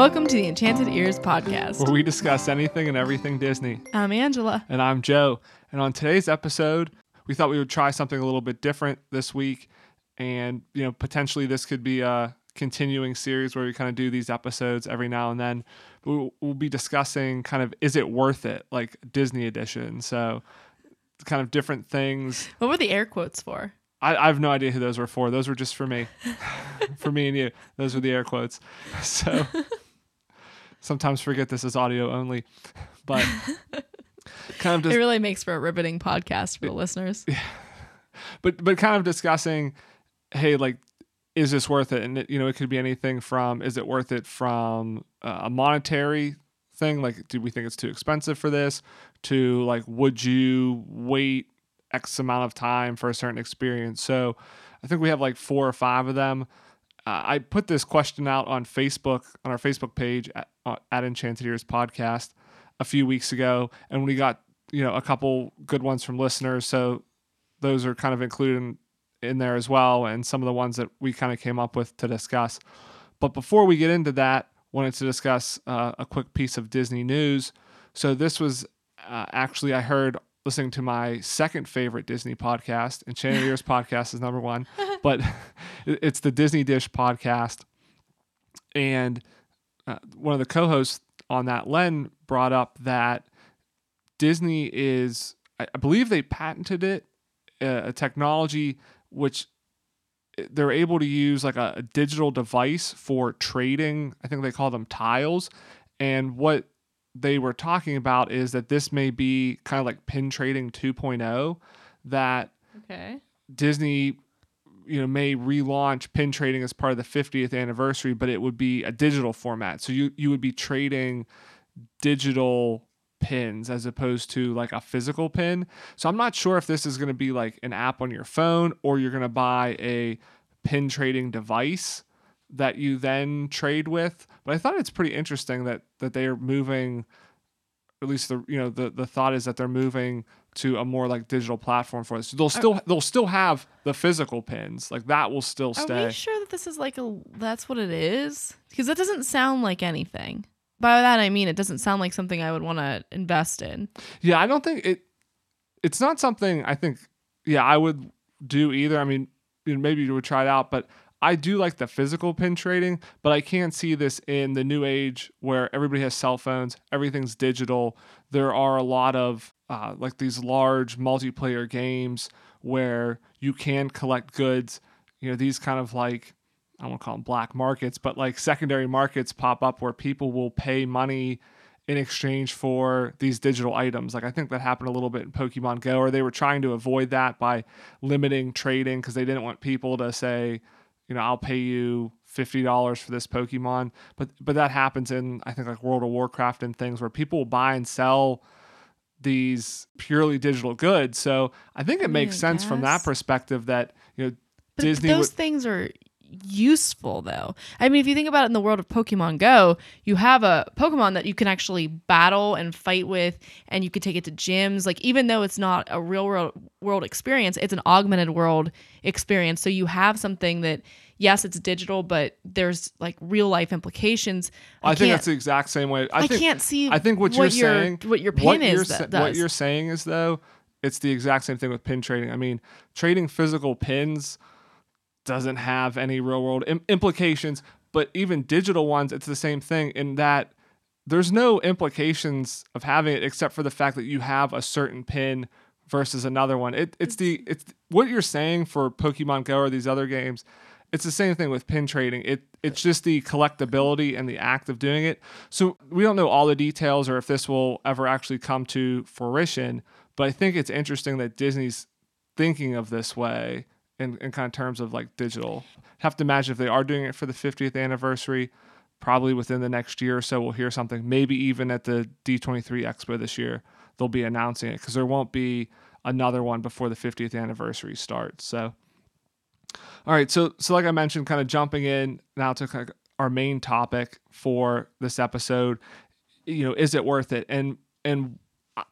Welcome to the Enchanted Ears podcast. where we discuss anything and everything Disney. I'm Angela. And I'm Joe. And on today's episode, we thought we would try something a little bit different this week. And, you know, potentially this could be a continuing series where we kind of do these episodes every now and then. But we'll, we'll be discussing kind of is it worth it, like Disney edition. So, kind of different things. What were the air quotes for? I, I have no idea who those were for. Those were just for me, for me and you. Those were the air quotes. So sometimes forget this is audio only, but kind of It really makes for a riveting podcast for the listeners. but but kind of discussing, hey, like, is this worth it? And it, you know, it could be anything from is it worth it from uh, a monetary thing, like, do we think it's too expensive for this? To like, would you wait X amount of time for a certain experience? So, I think we have like four or five of them. Uh, I put this question out on Facebook on our Facebook page at, uh, at Enchanted Ears Podcast a few weeks ago, and we got you know a couple good ones from listeners. So those are kind of included in, in there as well, and some of the ones that we kind of came up with to discuss. But before we get into that, wanted to discuss uh, a quick piece of Disney news. So this was uh, actually I heard listening to my second favorite Disney podcast, Enchanted Ears podcast is number one, but it's the Disney Dish podcast, and uh, one of the co-hosts on that Len brought up that Disney is I I believe they patented it uh, a technology which eh, they're able to use like a, a digital device for trading I think they call them tiles. And what they were talking about is that this may be kind of like pin trading 2.0 that Okay. Disney, you know, may relaunch pin trading as part of the 50th anniversary, but it would be a digital format. So you you would be trading digital pins as opposed to like a physical pin. So I'm not sure if this is going to be like an app on your phone or you're going to buy a pin trading device that you then trade with. But I thought it's pretty interesting that that they are moving at least the you know the the thought is that they're moving to a more like digital platform for this. They'll still they'll still have the physical pins. Like that will still stay. Are we sure that this is like a that's what it is? Because that doesn't sound like anything. By that I mean it doesn't sound like something I would want to invest in. Yeah, I don't think it. It's not something I think. Yeah, I would do either. I mean, maybe you would try it out, but I do like the physical pin trading. But I can't see this in the new age where everybody has cell phones, everything's digital. There are a lot of uh, like these large multiplayer games where you can collect goods. You know, these kind of like I want to call them black markets, but like secondary markets pop up where people will pay money in exchange for these digital items. Like I think that happened a little bit in Pokemon Go, or they were trying to avoid that by limiting trading because they didn't want people to say, you know, I'll pay you fifty dollars for this Pokemon. But but that happens in I think like World of Warcraft and things where people will buy and sell these purely digital goods. So I think it makes I sense from that perspective that you know But Disney those would, things are useful though. I mean, if you think about it in the world of Pokemon Go, you have a Pokemon that you can actually battle and fight with and you could take it to gyms. Like even though it's not a real world world experience, it's an augmented world experience. So you have something that yes, it's digital, but there's like real life implications. I, think that's the exact same way. I, I, think can't see I think what, you're your, saying, what your pin what is you're sa- what you're saying is though, it's the exact same thing with pin trading. I mean, trading physical pins doesn't have any real world Im- implications, but even digital ones, it's the same thing in that there's no implications of having it except for the fact that you have a certain pin versus another one. It, it's the it's what you're saying for Pokemon Go or these other games. It's the same thing with pin trading. It it's just the collectability and the act of doing it. So we don't know all the details or if this will ever actually come to fruition. But I think it's interesting that Disney's thinking of this way in, in kind of terms of like digital. Have to imagine if they are doing it for the 50th anniversary, probably within the next year or so, we'll hear something. Maybe even at the D23 Expo this year, they'll be announcing it because there won't be another one before the 50th anniversary starts. So, all right. So, so like I mentioned, kind of jumping in now to kind of our main topic for this episode, you know, is it worth it? And, and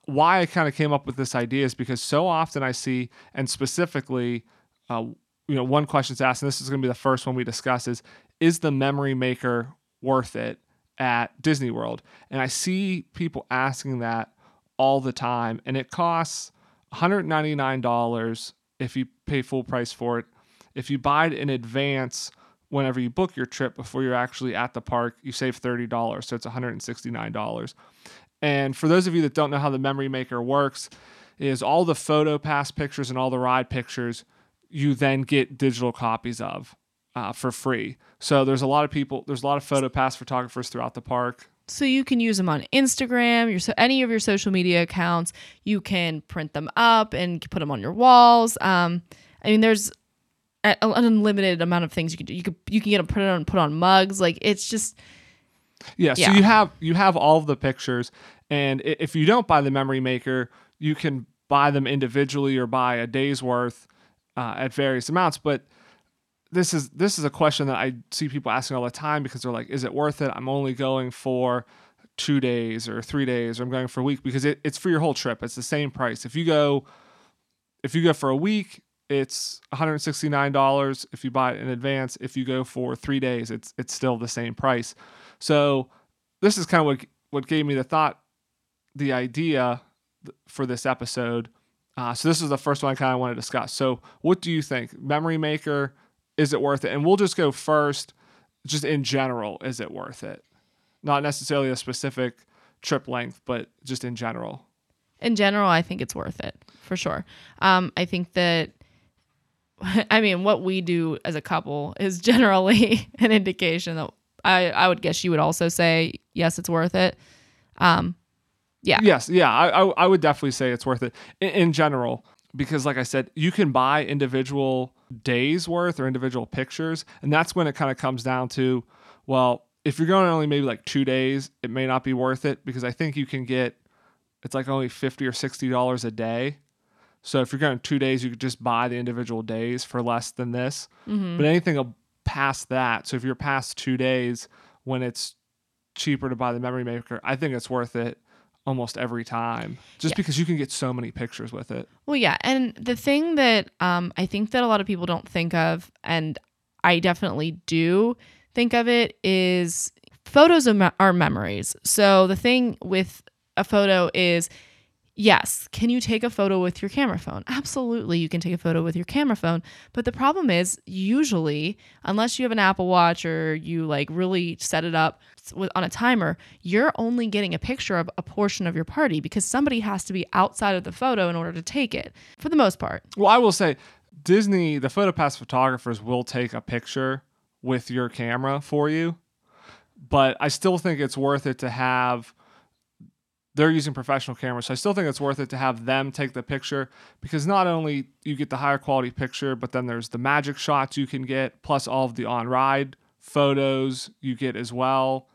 why I kind of came up with this idea is because so often I see, and specifically, uh, you know, one question question's asked, and this is going to be the first one we discuss is, is the memory maker worth it at Disney World. And I see people asking that all the time. And it costs $199 if you pay full price for it. If you buy it in advance, whenever you book your trip before you're actually at the park, you save $30. So it's $169. And for those of you that don't know how the Memory Maker works, is all the photo pass pictures and all the ride pictures you then get digital copies of uh, for free. So there's a lot of people, there's a lot of photo pass photographers throughout the park. So you can use them on Instagram, your so any of your social media accounts. You can print them up and put them on your walls. Um, I mean, there's an unlimited amount of things you can do. You could you can get them printed on, put on mugs. Like it's just Yeah, so Yeah. you have you have all of the pictures, and if you don't buy the Memory Maker, you can buy them individually or buy a day's worth uh, at various amounts. But this is this is a question that I see people asking all the time because they're like, "Is it worth it? I'm only going for two days or three days, or I'm going for a week because it, it's for your whole trip. It's the same price. If you go if you go for a week, it's $169 if you buy it in advance. If you go for 3 days, it's it's still the same price. So this is kind of what what gave me the thought the idea for this episode. Uh, so this is the first one I kind of want to discuss. So what do you think? Memory Maker, is it worth it? And we'll just go first, just in general, is it worth it? Not necessarily a specific trip length, but just in general. in general, I think it's worth it for sure. Um, I think that, I mean, what we do as a couple is generally an indication that I, I would guess you would also say, yes, it's worth it. Um, Yeah. Yes. Yeah. I, I, I would definitely say it's worth it in, in general because, like I said, you can buy individual days worth or individual pictures. And that's when it kind of comes down to, well, if you're going only maybe like two days, it may not be worth it because I think you can get, it's like only 50 or $60 a day. So if you're going two days, you could just buy the individual days for less than this. Mm-hmm. But anything past that, so if you're past two days when it's cheaper to buy the memory maker, I think it's worth it almost every time just Yeah. because you can get so many pictures with it. Well, yeah, and the thing that um, I think that a lot of people don't think of, and I definitely do think of it, is photos are, me- are memories. So the thing with a photo is, yes, can you take a photo with your camera phone? Absolutely, you can take a photo with your camera phone. But the problem is, usually, unless you have an Apple Watch or you like really set it up on a timer, you're only getting a picture of a portion of your party because somebody has to be outside of the photo in order to take it for the most part. Well, I will say Disney, the PhotoPass photographers will take a picture with your camera for you, but I still think it's worth it to have. They're using professional cameras, so I still think it's worth it to have them take the picture because not only you get the higher quality picture, but then there's the magic shots you can get, plus all of the on ride photos you get as well.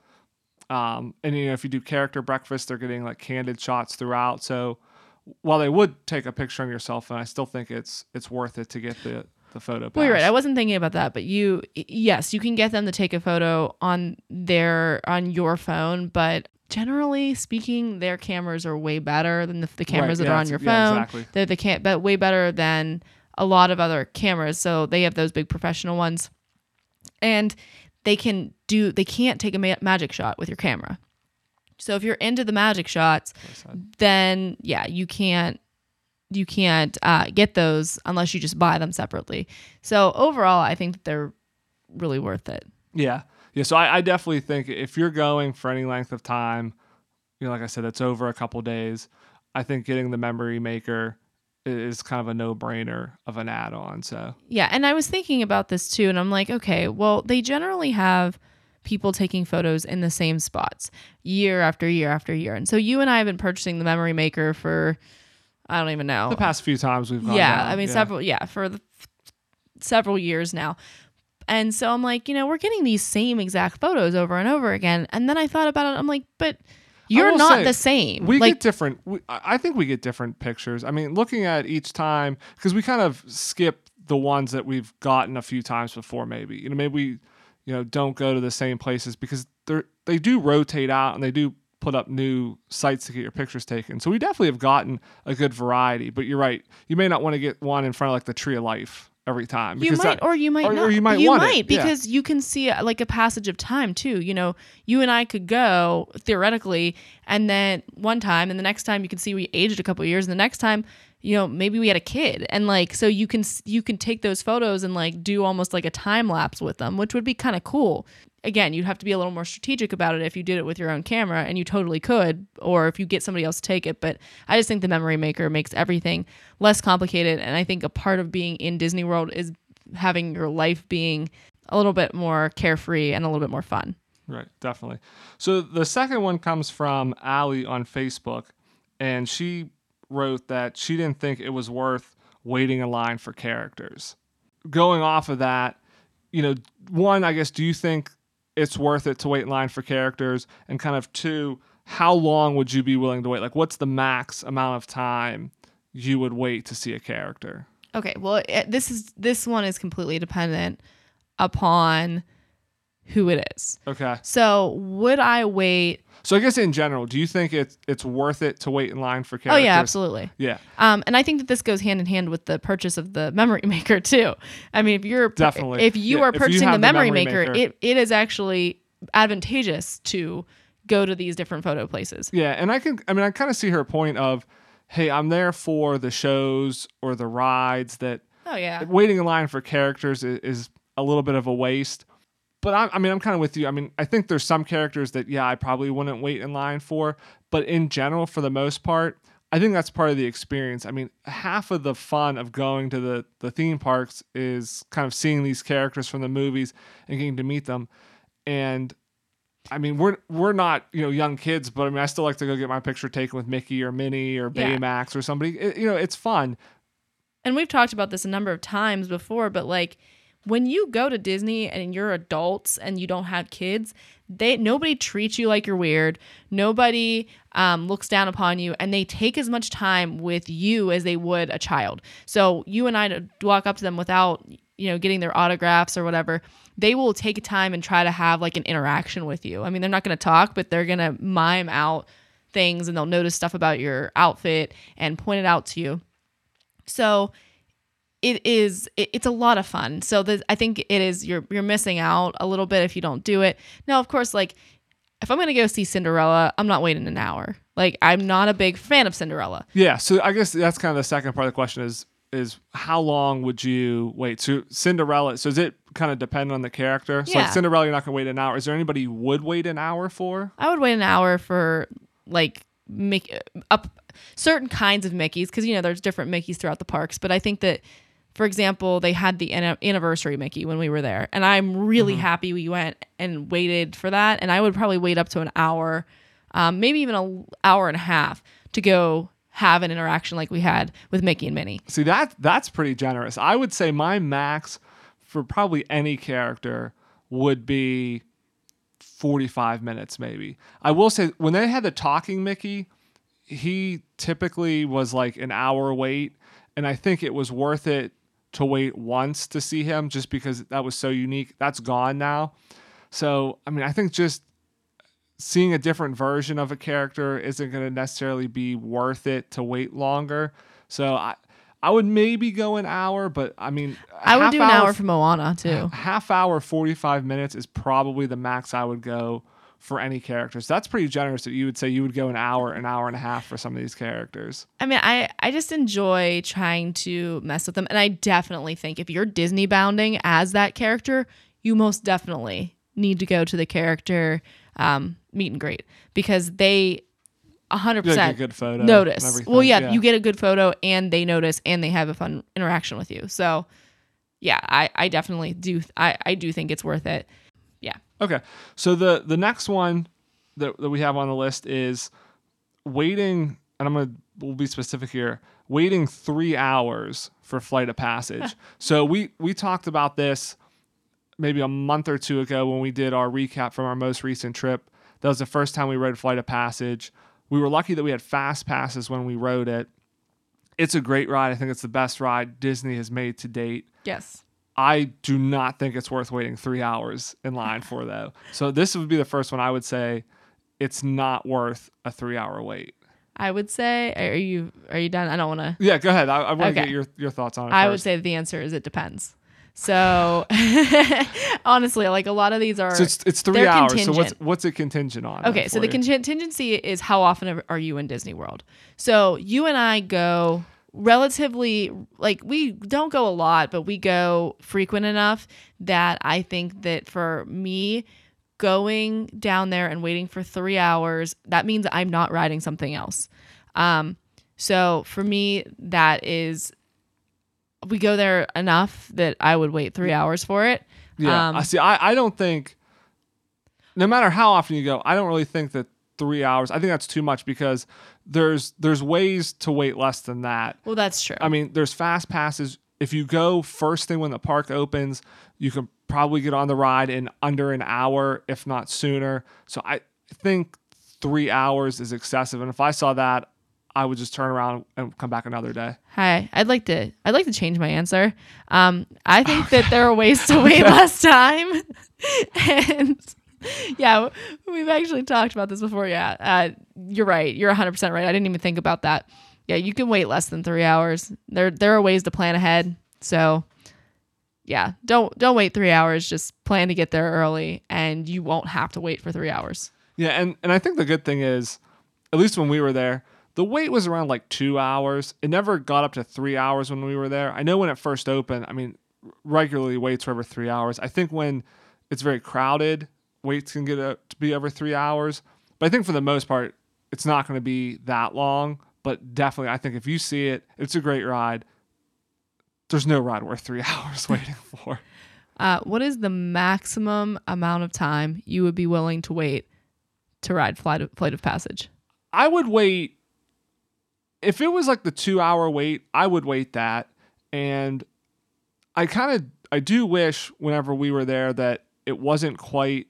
Um, and you know, if you do character breakfast, they're getting like candid shots throughout. So while they would take a picture on your cell phone, I still think it's it's worth it to get the the photo. Well, you're right. I wasn't thinking about that, but you, yes, you can get them to take a photo on their on your phone, but generally speaking, their cameras are way better than the, the cameras Right, that yeah, are on your it's- yeah, phone. exactly. They're the can, but way better than a lot of other cameras. So they have those big professional ones, and they can do. They can't take a ma- magic shot with your camera. So if you're into the magic shots, then yeah, you can't you can't uh, get those unless you just buy them separately. So overall, I think that they're really worth it. Yeah, yeah. So I, I definitely think if you're going for any length of time, you know, like I said, it's over a couple days. I think getting the memory maker is kind of a no brainer of an add on. So Yeah, and I was thinking about this too, and I'm like, okay, well, they generally have people taking photos in the same spots year after year after year, and so you and I have been purchasing the memory maker for I don't even know the past few times we've gone yeah down, i mean yeah. several yeah for the, several years now and so i'm like you know we're getting these same exact photos over and over again and then i thought about it i'm like but you're not say, the same We like get different. We, I I think we get different pictures. I mean, looking at each time because we kind of skip the ones that we've gotten a few times before. Maybe you know, maybe we, you know, don't go to the same places because they're they do rotate out and they do put up new sites to get your pictures taken. So we definitely have gotten a good variety. But you're right, you may not want to get one in front of like the Tree of Life every time. You might, that- or you might or- not. or you might you want it, might yeah. because you can see uh, like a passage of time too. You know, you and I could go theoretically, and then one time, and the next time you can see we aged a couple years, and the next time, you know, maybe we had a kid, and like so you can you can take those photos and like do almost like a time lapse with them, which would be kind of cool. Again, you'd have to be a little more strategic about it if you did it with your own camera, and you totally could, or if you get somebody else to take it. But I just think the memory maker makes everything less complicated, and I think a part of being in Disney World is having your life being a little bit more carefree and a little bit more fun. Right, definitely. So the second one comes from Allie on Facebook, and she wrote that she didn't think it was worth waiting in line for characters. Going off of that, you know, one, I guess, do you think it's worth it to wait in line for characters? And kind of two, how long would you be willing to wait? Like, what's the max amount of time you would wait to see a character? Okay, well, it, this is this one is completely dependent upon who it is. Okay. So, would I wait? So I guess in general, do you think it's it's worth it to wait in line for characters? Oh yeah, absolutely. Yeah. Um, and I think that this goes hand in hand with the purchase of the memory maker too. I mean, if you're Definitely. if you Yeah, are you purchasing the the memory, memory maker, maker- it, it is actually advantageous to go to these different photo places. Yeah, and I can I mean I kind of see her point of hey, I'm there for the shows or the rides that Oh yeah. waiting in line for characters is, is a little bit of a waste. But I, I mean, I'm kind of with you. I mean, I think there's some characters that, yeah, I probably wouldn't wait in line for. But in general, for the most part, I think that's part of the experience. I mean, half of the fun of going to the, the theme parks is kind of seeing these characters from the movies and getting to meet them. And I mean, we're we're not you know young kids, but I mean, I still like to go get my picture taken with Mickey or Minnie or Yeah. Baymax or somebody. It- you know, it's fun. and we've talked about this a number of times before, but like when you go to Disney and you're adults and you don't have kids, they nobody treats you like you're weird. Nobody um, looks down upon you, and they take as much time with you as they would a child. So you and I walk up to them without you know getting their autographs or whatever. They will take time and try to have like an interaction with you. I mean, they're not going to talk, but they're going to mime out things and they'll notice stuff about your outfit and point it out to you. So it is it, it's a lot of fun. So the, I think it is you're you're missing out a little bit if you don't do it. Now, of course, like if I'm gonna go see Cinderella, I'm not waiting an hour. Like I'm not a big fan of Cinderella. Yeah, so I guess that's kind of the second part of the question is is how long would you wait? So Cinderella, so is it kind of depend on the character? So Yeah. like Cinderella, you're not gonna wait an hour. Is there anybody you would wait an hour for? I would wait an hour for like Mickey up certain kinds of Mickeys because you know there's different Mickeys throughout the parks. But I think that, for example, they had the anniversary Mickey when we were there, and I'm really happy we went and waited for that. And I would probably wait up to an hour, um, maybe even an hour and a half to go have an interaction like we had with Mickey and Minnie. See that that's pretty generous. I would say my max for probably any character would be 45 minutes maybe. I will say when they had the talking Mickey, he typically was like an hour wait and I think it was worth it to wait once to see him just because that was so unique. That's gone now. So, I mean, I think just seeing a different version of a character isn't going to necessarily be worth it to wait longer. So, I I would maybe go an hour, but I mean, I would do an hour for Moana too. half hour 45 minutes is probably the max i would go for any characters that's pretty generous that you would say you would go an hour an hour and a half for some of these characters I mean, I I just enjoy trying to mess with them, and I definitely think if you're Disney bounding as that character, you most definitely need to go to the character um, meet and greet because they hundred You get a percent good photo notice. Well, yeah, yeah. you get a good photo, and they notice, and they have a fun interaction with you. So, yeah, I I definitely do. I I do think it's worth it. Yeah. okay. So the the next one that, that we have on the list is waiting and i'm gonna we'll be specific here waiting three hours for flight of passage. So we we talked about this maybe a month or two ago when we did our recap from our most recent trip. That was the first time we rode flight of passage. We were lucky that we had fast passes when we rode it. It's a great ride. I think it's the best ride disney has made to date. Yes. I do not think it's worth waiting three hours in line for though. So this would be the first one I would say it's not worth a three hour wait. I would say. Are you are you done? I don't want to. Yeah, go ahead. I, I want to Okay. get your your thoughts on it. I would say the answer is it depends. So honestly, like a lot of these are. So it's, it's 3 they're hours. So what's contingent. what's it contingent on? Okay, so the you? contingency is how often are you in Disney World? So you and I go relatively like we don't go a lot, but we go frequent enough that I think that for me going down there and waiting for 3 hours, that means I'm not riding something else. Um so for me that is we go there enough that I would wait 3 hours for it. Yeah, Um, I see. I, I don't think, no matter how often you go, I don't really think that three hours. I think that's too much because there's there's ways to wait less than that. Well, that's true. I mean, there's fast passes. If you go first thing when the park opens, you can probably get on the ride in under an hour, if not sooner. So I think three hours is excessive. And if I saw that, I would just turn around and come back another day. Hi, I'd like to I'd like to change my answer. Um, I think that there are ways to wait less time, and yeah, we've actually talked about this before. Yeah, uh, you're right. You're 100 percent right. I didn't even think about that. Yeah, you can wait less than three hours. There there are ways to plan ahead. So yeah, don't don't wait three hours. Just plan to get there early, and you won't have to wait for three hours. Yeah, and and I think the good thing is, at least when we were there, the wait was around like two hours. It never got up to three hours when we were there. I know when it first opened, I mean, regularly waits were over three hours. I think when it's very crowded, waits can get up to be over three hours. But I think for the most part, it's not going to be that long. But definitely, I think if you see it, it's a great ride. There's no ride worth three hours waiting for. Uh, what is the maximum amount of time you would be willing to wait to ride Flight of, Flight of Passage? I would wait if it was like the two hour wait, I would wait that. And I kind of I do wish whenever we were there that it wasn't quite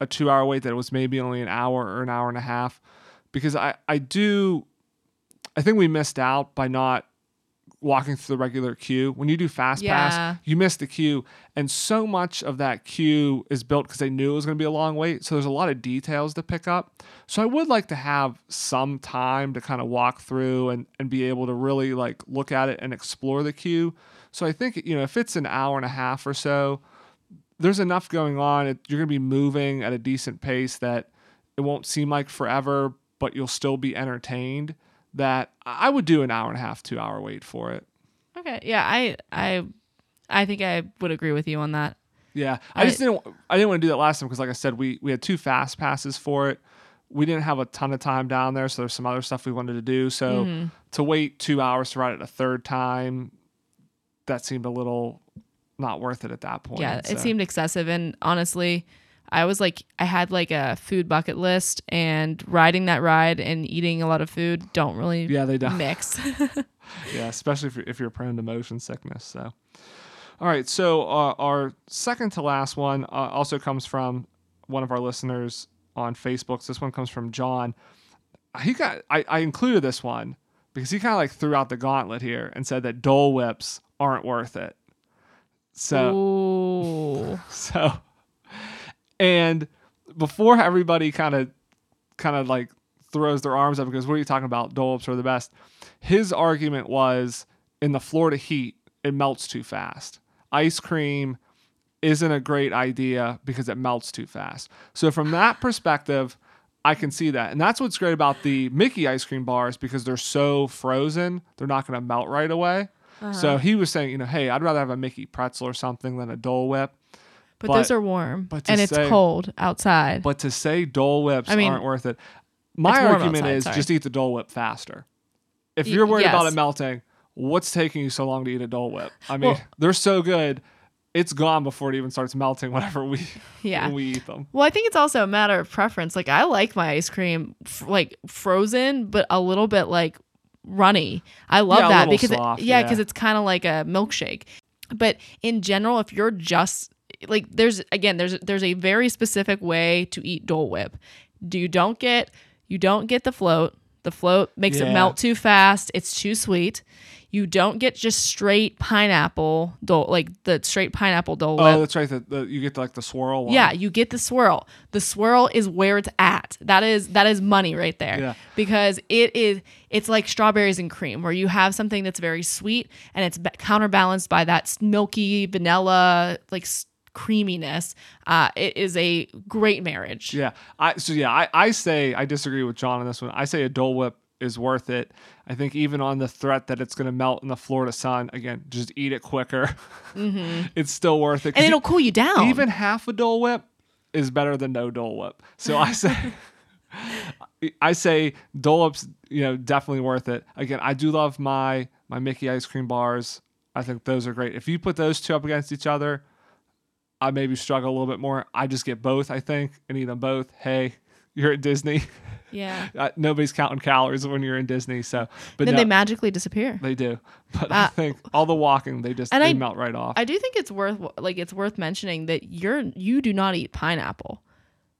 a two hour wait, that it was maybe only an hour or an hour and a half. Because I, I do I think we missed out by not walking through the regular queue. When you do fast Yeah. pass, you miss the queue. And so much of that queue is built because they knew it was going to be a long wait. So there's a lot of details to pick up. So I would like to have some time to kind of walk through and, and be able to really like look at it and explore the queue. So I think, you know, if it's an hour and a half or so, there's enough going on. It, you're going to be moving at a decent pace that it won't seem like forever, but you'll still be entertained. That I would do an hour and a half, two hour wait for it. Okay, yeah, I I I think I would agree with you on that. Yeah, I, I- just didn't. I didn't want to do that last time because, like I said, we we had two fast passes for it. We didn't have a ton of time down there, so there's some other stuff we wanted to do. So Mm-hmm. to wait two hours to ride it a third time, that seemed a little not worth it at that point. yeah, it seemed excessive, and honestly, I was like, I had like a food bucket list, and riding that ride and eating a lot of food don't really Yeah, they don't. mix. Yeah, especially if you're, if you're prone to motion sickness. So, all right. So uh, our second to last one uh, also comes from one of our listeners on Facebook. So this one comes from John. He got I, I included this one because he kind of like threw out the gauntlet here and said that Dole Whips aren't worth it. So Ooh. so, and before everybody kind of, kind of like throws their arms up because what are you talking about? Dole are the best. His argument was in the Florida heat, it melts too fast. Ice cream isn't a great idea because it melts too fast. So from that perspective, I can see that. And that's what's great about the Mickey ice cream bars because they're so frozen, they're not going to melt right away. So uh-huh. he was saying, you know, hey, I'd rather have a Mickey pretzel or something than a Dole Whip. But, But- those are warm, but and it's cold outside. But to say Dole Whips I mean, aren't worth it, my argument outside, is sorry. just eat the Dole Whip faster. If you're worried about it melting, what's taking you so long to eat a Dole Whip? I mean, Well- they're so good. It's gone before it even starts melting whenever we Yeah. when we eat them. Well, I think it's also a matter of preference. Like I like my ice cream f- like frozen, but a little bit like runny. I love Yeah, that because soft, it, yeah, yeah. because it's kind of like a milkshake. But in general, if you're just like there's again there's there's a very specific way to eat Dole Whip. Do you don't get you don't get the float. the float makes Yeah. it melt too fast. It's too sweet. You don't get just straight pineapple Dole, like the straight pineapple Dole Whip. Oh, that's right. The, the, you get like the swirl one. Yeah, you get the swirl. The swirl is where it's at. That is that is money right there. Yeah. Because it is it's like strawberries and cream where you have something that's very sweet and it's ba- counterbalanced by that milky vanilla like creaminess. Uh, it is a great marriage. Yeah. I so yeah, I, I say I disagree with John on this one. I say a Dole Whip is worth it. I think even on the threat that it's going to melt in the Florida sun, again, just eat it quicker. it's still worth it. Mm-hmm. And it'll cool you down. even half a Dole Whip is better than no Dole Whip. So I say, I say Dole Whip's you know definitely worth it. Again, I do love my my Mickey ice cream bars. I think those are great. If you put those two up against each other, I maybe struggle a little bit more. I just get both, I think, and eat them both. Hey, you're at Disney. yeah. Uh, nobody's counting calories when you're in Disney. So, but then no, they magically disappear. they do. But I Uh, think all the walking, they just and they I- melt right off. I do think it's worth like it's worth mentioning that you're you do not eat pineapple.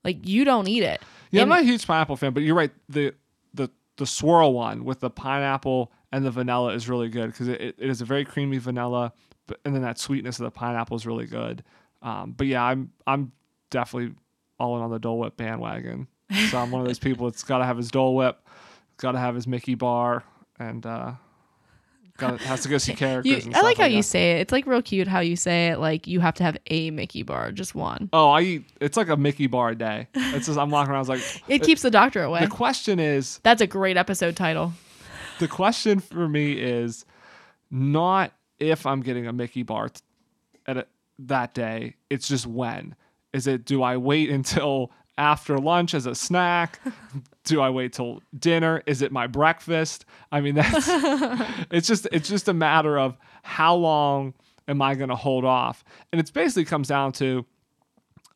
Like you don't eat it. Yeah, I'm not a huge pineapple fan, but you're right. The the the swirl one with the pineapple and the vanilla is really good because it, it is a very creamy vanilla, but and then that sweetness of the pineapple is really good. Um, but yeah, I'm I'm definitely all in on the Dole Whip bandwagon. So I'm one of those people that's got to have his Dole Whip, got to have his Mickey bar, and uh, got has to go see characters. You, I like how that. you say it. It's like real cute how you say it. Like you have to have a Mickey bar, just one. Oh, I eat. It's like a Mickey bar a day. It's just I'm walking around. I was like, It keeps the doctor away. the question is, That's a great episode title. the question for me is not if I'm getting a Mickey bar at a, that day. It's just when. Is it? Do I wait until after lunch as a snack? do I wait till dinner? Is it my breakfast? I mean, that's. it's just. It's just a matter of how long am I going to hold off, and it basically comes down to.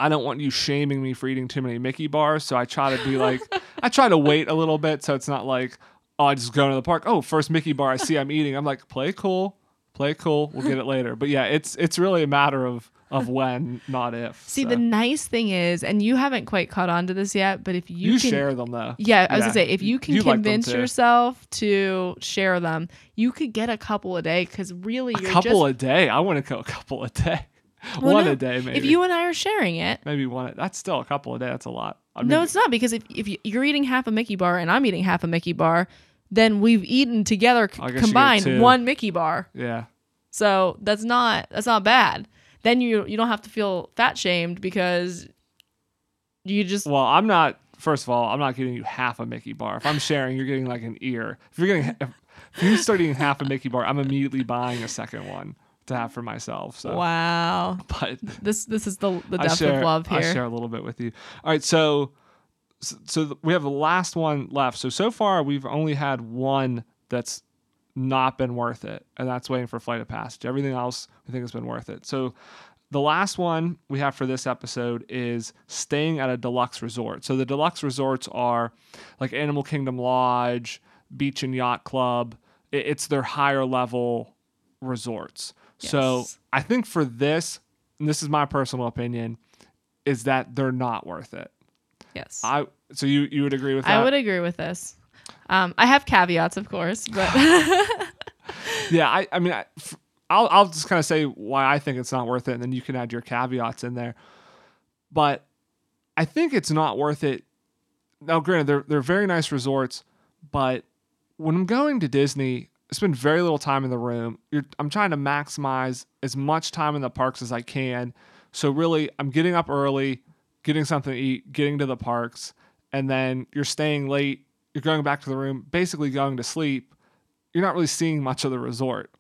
I don't want you shaming me for eating too many Mickey bars, so I try to be like, I try to wait a little bit, so it's not like, oh, I just go to the park. Oh, first Mickey bar I see I'm eating. I'm like, play cool, play it cool. We'll get it later. But yeah, it's it's really a matter of of when, not if. See, so. the nice thing is, and you haven't quite caught on to this yet, but if you, you, can, share them though. Yeah, I was Yeah. gonna say if you can You convince too. yourself to share them, you could get a couple a day because really A you're couple just a day. I want to go a couple a day. Well, one no, a day, maybe. if you and I are sharing it. maybe one. That's still a couple a day. That's a lot. I mean, no, it's not because if if you're eating half a Mickey bar and I'm eating half a Mickey bar, then we've eaten together c- I guess you get combined one Mickey bar. yeah. So that's not that's not bad. Then you you don't have to feel fat shamed because you just Well, I'm not. First of all, I'm not getting you half a Mickey bar. If I'm sharing, you're getting like an ear. If you're getting, if, if you start eating half a Mickey bar, I'm immediately buying a second one to have for myself. So, wow. but This this is the the depth share, of love here. I share a little bit with you. All right, so so- we have the last one left. So so far we've only had one that's not been worth it, and that's waiting for flight of passage. Everything else we think has been worth it. So the last one we have for this episode is staying at a deluxe resort. So the deluxe resorts are like Animal Kingdom Lodge, Beach and Yacht Club. It's their higher level resorts. So I think for this, and this is my personal opinion, is that they're not worth it. Yes. I so you you would agree with that? I would agree with this. Um, I have caveats, of course, but Yeah, I I mean I'll I'll just kind of say why I think it's not worth it, and then you can add your caveats in there. But I think it's not worth it. Now, granted, they're they're very nice resorts, but when I'm going to Disney, I spend very little time in the room. You're, I'm trying to maximize as much time in the parks as I can. So really, I'm getting up early, getting something to eat, getting to the parks, and then you're staying late. You're going back to the room, basically going to sleep. You're not really seeing much of the resort.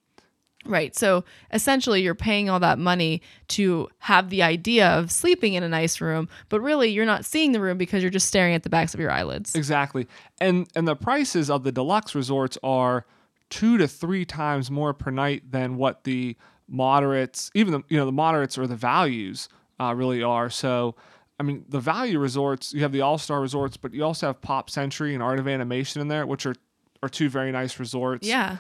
right. So essentially, you're paying all that money to have the idea of sleeping in a nice room, but really, you're not seeing the room because you're just staring at the backs of your eyelids. Exactly. And and the prices of the deluxe resorts are two to three times more per night than what the moderates, even the you know the moderates or the values uh, really are. So. I mean, the value resorts, you have the All Star resorts, but you also have Pop Century and Art of Animation in there, which are, are two very nice resorts. Yeah.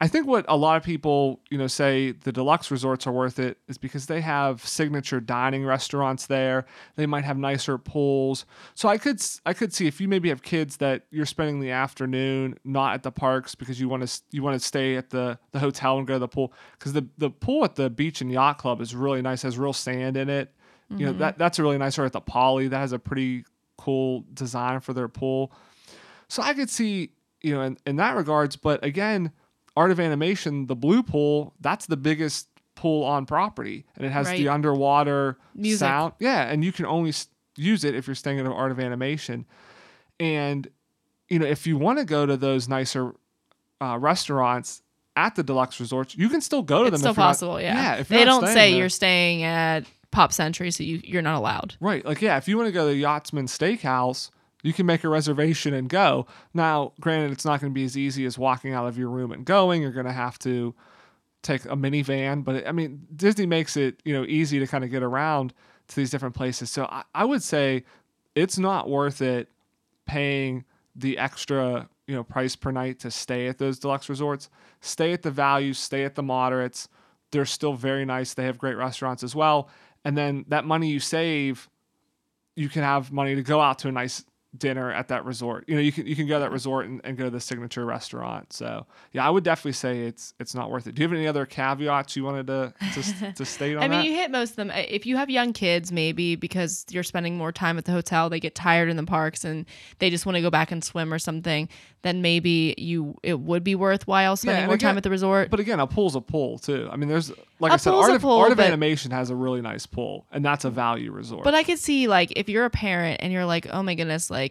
I think what a lot of people, you know, say the deluxe resorts are worth it is because they have signature dining restaurants there. They might have nicer pools. So I could I could see if you maybe have kids that you're spending the afternoon not at the parks because you want to you want to stay at the the hotel and go to the pool because the the pool at the beach and yacht club is really nice. Has real sand in it. Mm-hmm. You know that that's a really nice. Or at the Poly that has a pretty cool design for their pool. So I could see you know in, in that regards, but again Art of Animation, the blue pool, that's the biggest pool on property, and it has right. the underwater Music. sound. Yeah, and you can only use it if you're staying at an Art of Animation. And you know, if you want to go to those nicer uh, restaurants at the deluxe resorts, you can still go to them. it's them. Still possible, not, yeah. yeah if they don't say there. you're staying at Pop Century, so you you're not allowed. Right, like yeah, if you want to go to Yachtsman Steakhouse you can make a reservation and go. Now, granted, it's not going to be as easy as walking out of your room and going. You're going to have to take a minivan, but I mean, Disney makes it you know easy to kind of get around to these different places. So I, I would say it's not worth it paying the extra you know price per night to stay at those deluxe resorts. Stay at the values, stay at the moderates. They're still very nice. They have great restaurants as well. And then that money you save, you can have money to go out to a nice dinner at that resort. You know, you can you can go to that resort and, and go to the signature restaurant. So yeah, I would definitely say it's it's not worth it. Do you have any other caveats you wanted to to, to state on I mean, that? you hit most of them. If you have young kids, maybe because you're spending more time at the hotel, they get tired in the parks and they just want to go back and swim or something. Then maybe you it would be worthwhile spending yeah, more again, time at the resort. But again, a pool's a pool too. I mean, there's like a I said, Art of, pool, Art of Animation has a really nice pool, and that's a value resort. But I could see like if you're a parent and you're like, oh my goodness, like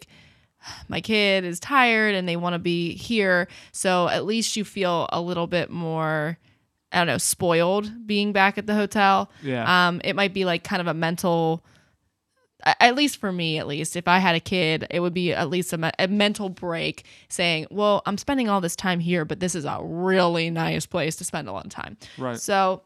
my kid is tired and they want to be here. So at least you feel a little bit more, I don't know, spoiled being back at the hotel. Yeah. Um, it might be like kind of a mental, at least for me, at least, if I had a kid, it would be at least a, a mental break saying, well, I'm spending all this time here, but this is a really nice place to spend a lot of time. Right. So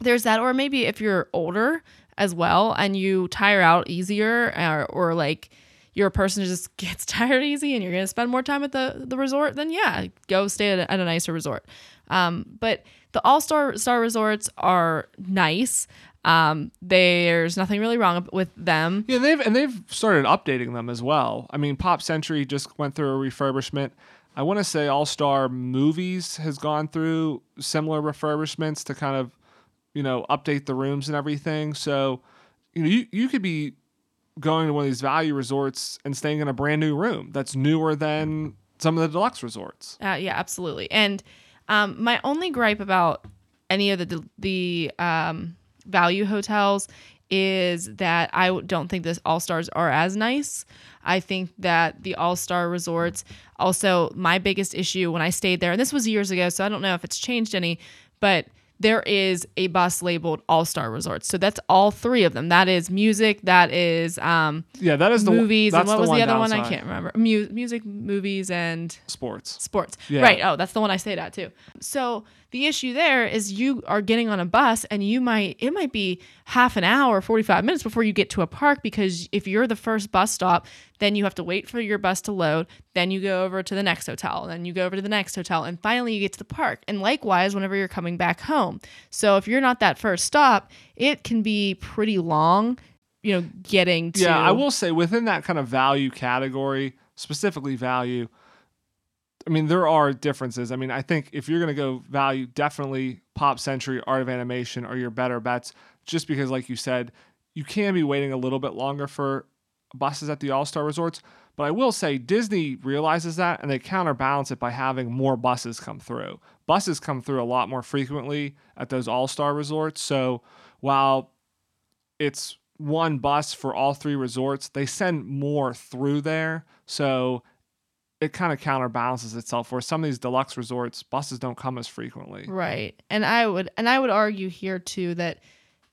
there's that. Or maybe if you're older as well and you tire out easier or, or like, you're a person who just gets tired easy and you're going to spend more time at the, the resort, then yeah, go stay at a, at a nicer resort. Um, but the all star star resorts are nice. Um, there's nothing really wrong with them. Yeah, they've and they've started updating them as well. I mean, Pop Century just went through a refurbishment. I want to say All Star Movies has gone through similar refurbishments to kind of, you know, update the rooms and everything. So, you know, you, you could be going to one of these value resorts and staying in a brand new room that's newer than some of the deluxe resorts. Uh, yeah, absolutely. And um, my only gripe about any of the the um, value hotels is that I don't think the All Stars are as nice. I think that the All Star resorts, also, my biggest issue when I stayed there, and this was years ago, so I don't know if it's changed any, but there is a bus labeled All Star Resorts. So that's all three of them. That is music. That is um yeah. That is the movies. and what was the, other downside. one? I can't remember. Mu- music, movies, and sports. Sports. Yeah. Right. Oh, that's the one I stayed at too. So the issue there is you are getting on a bus and you might it might be half an hour, 45 minutes before you get to a park because if you're the first bus stop, then you have to wait for your bus to load, then you go over to the next hotel, then you go over to the next hotel and finally you get to the park. And likewise whenever you're coming back home. So if you're not that first stop, it can be pretty long, you know, getting to Yeah, I will say within that kind of value category, specifically value, I mean, there are differences. I mean, I think if you're going to go value, definitely Pop Century, Art of Animation are your better bets, just because, like you said, you can be waiting a little bit longer for buses at the All Star resorts. But I will say Disney realizes that and they counterbalance it by having more buses come through. Buses come through a lot more frequently at those All Star resorts. So while it's one bus for all three resorts, they send more through there. So it kind of counterbalances itself where some of these deluxe resorts buses don't come as frequently right and i would and i would argue here too that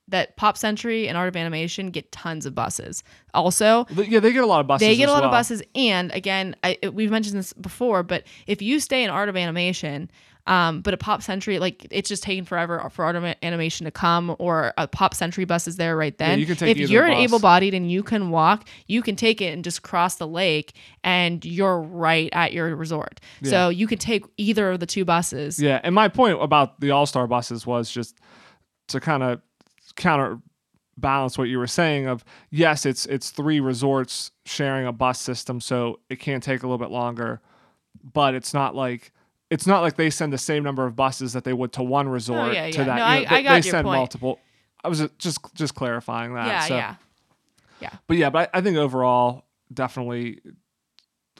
that Pop Century and Art of Animation get tons of buses. Also, Yeah, they get a lot of buses. they get a lot of buses, and again, I, we've mentioned this before, but if you stay in Art of Animation, um, but a Pop Century, like it's just taking forever for Art of Animation to come, or a Pop Century bus is there right then. you can take if you're an bus. able-bodied and you can walk, you can take it and just cross the lake, and you're right at your resort. So you can take either of the two buses. Yeah, and my point about the All Star buses was just to kind of counterbalance what you were saying of yes, it's it's three resorts sharing a bus system, so it can take a little bit longer, but it's not like it's not like they send the same number of buses that they would to one oh, resort Oh, yeah, to yeah. that. No, you I- know, I they, got they your send point. multiple. I was just just clarifying that. yeah, so. yeah. But yeah, but I, I think overall, definitely,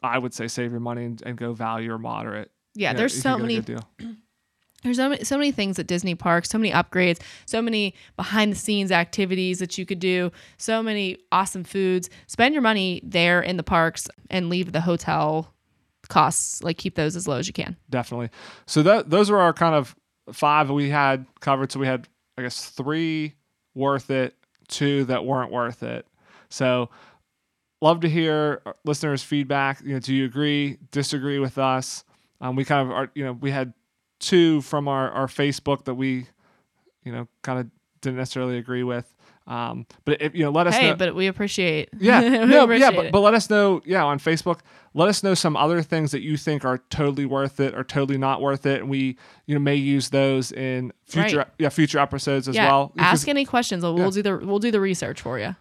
I would say save your money and, and go value or moderate. Yeah, You know, there's so can get a many deal. there's so many, so many things at Disney parks, so many upgrades, so many behind the scenes activities that you could do, so many awesome foods. Spend your money there in the parks and leave the hotel costs like keep those as low as you can. definitely. So that those are our kind of five we had covered. So we had I guess three worth it, two that weren't worth it. So love to hear listeners' feedback. You know, do you agree, disagree with us? Um, we kind of are. You know, we had two from our our Facebook that we, you know, kind of didn't necessarily agree with. Um, but if you know, let us know. Hey, know. but we appreciate. Yeah, we no, yeah, but, but let us know. Yeah, on Facebook, let us know some other things that you think are totally worth it or totally not worth it, and we you know may use those in future Right. yeah future episodes as yeah, well. ask any questions. We'll yeah. do the we'll do the research for you.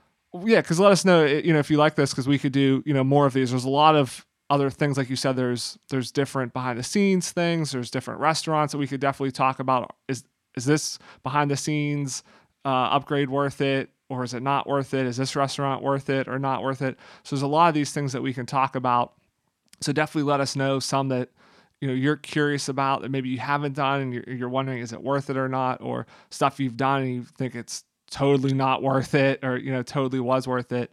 yeah, because let us know you know if you like this because we could do you know more of these. There's a lot of other things like you said. There's there's different behind the scenes things. There's different restaurants that we could definitely talk about. Is is this behind the scenes uh, upgrade worth it? Or is it not worth it? Is this restaurant worth it or not worth it? So there's a lot of these things that we can talk about. So definitely let us know some that you know you're curious about that maybe you haven't done and you're, you're wondering is it worth it or not, or stuff you've done and you think it's totally not worth it or you know totally was worth it.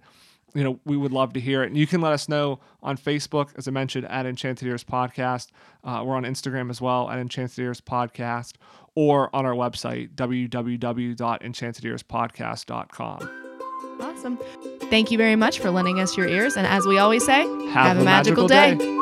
You know we would love to hear it, and you can let us know on Facebook, as I mentioned, at Enchanted Ears Podcast. Uh, we're on Instagram as well at Enchanted Ears Podcast, or on our website www.enchantedearspodcast.com. Awesome. Thank you very much for lending us your ears, and as we always say, Have, a magical day. day.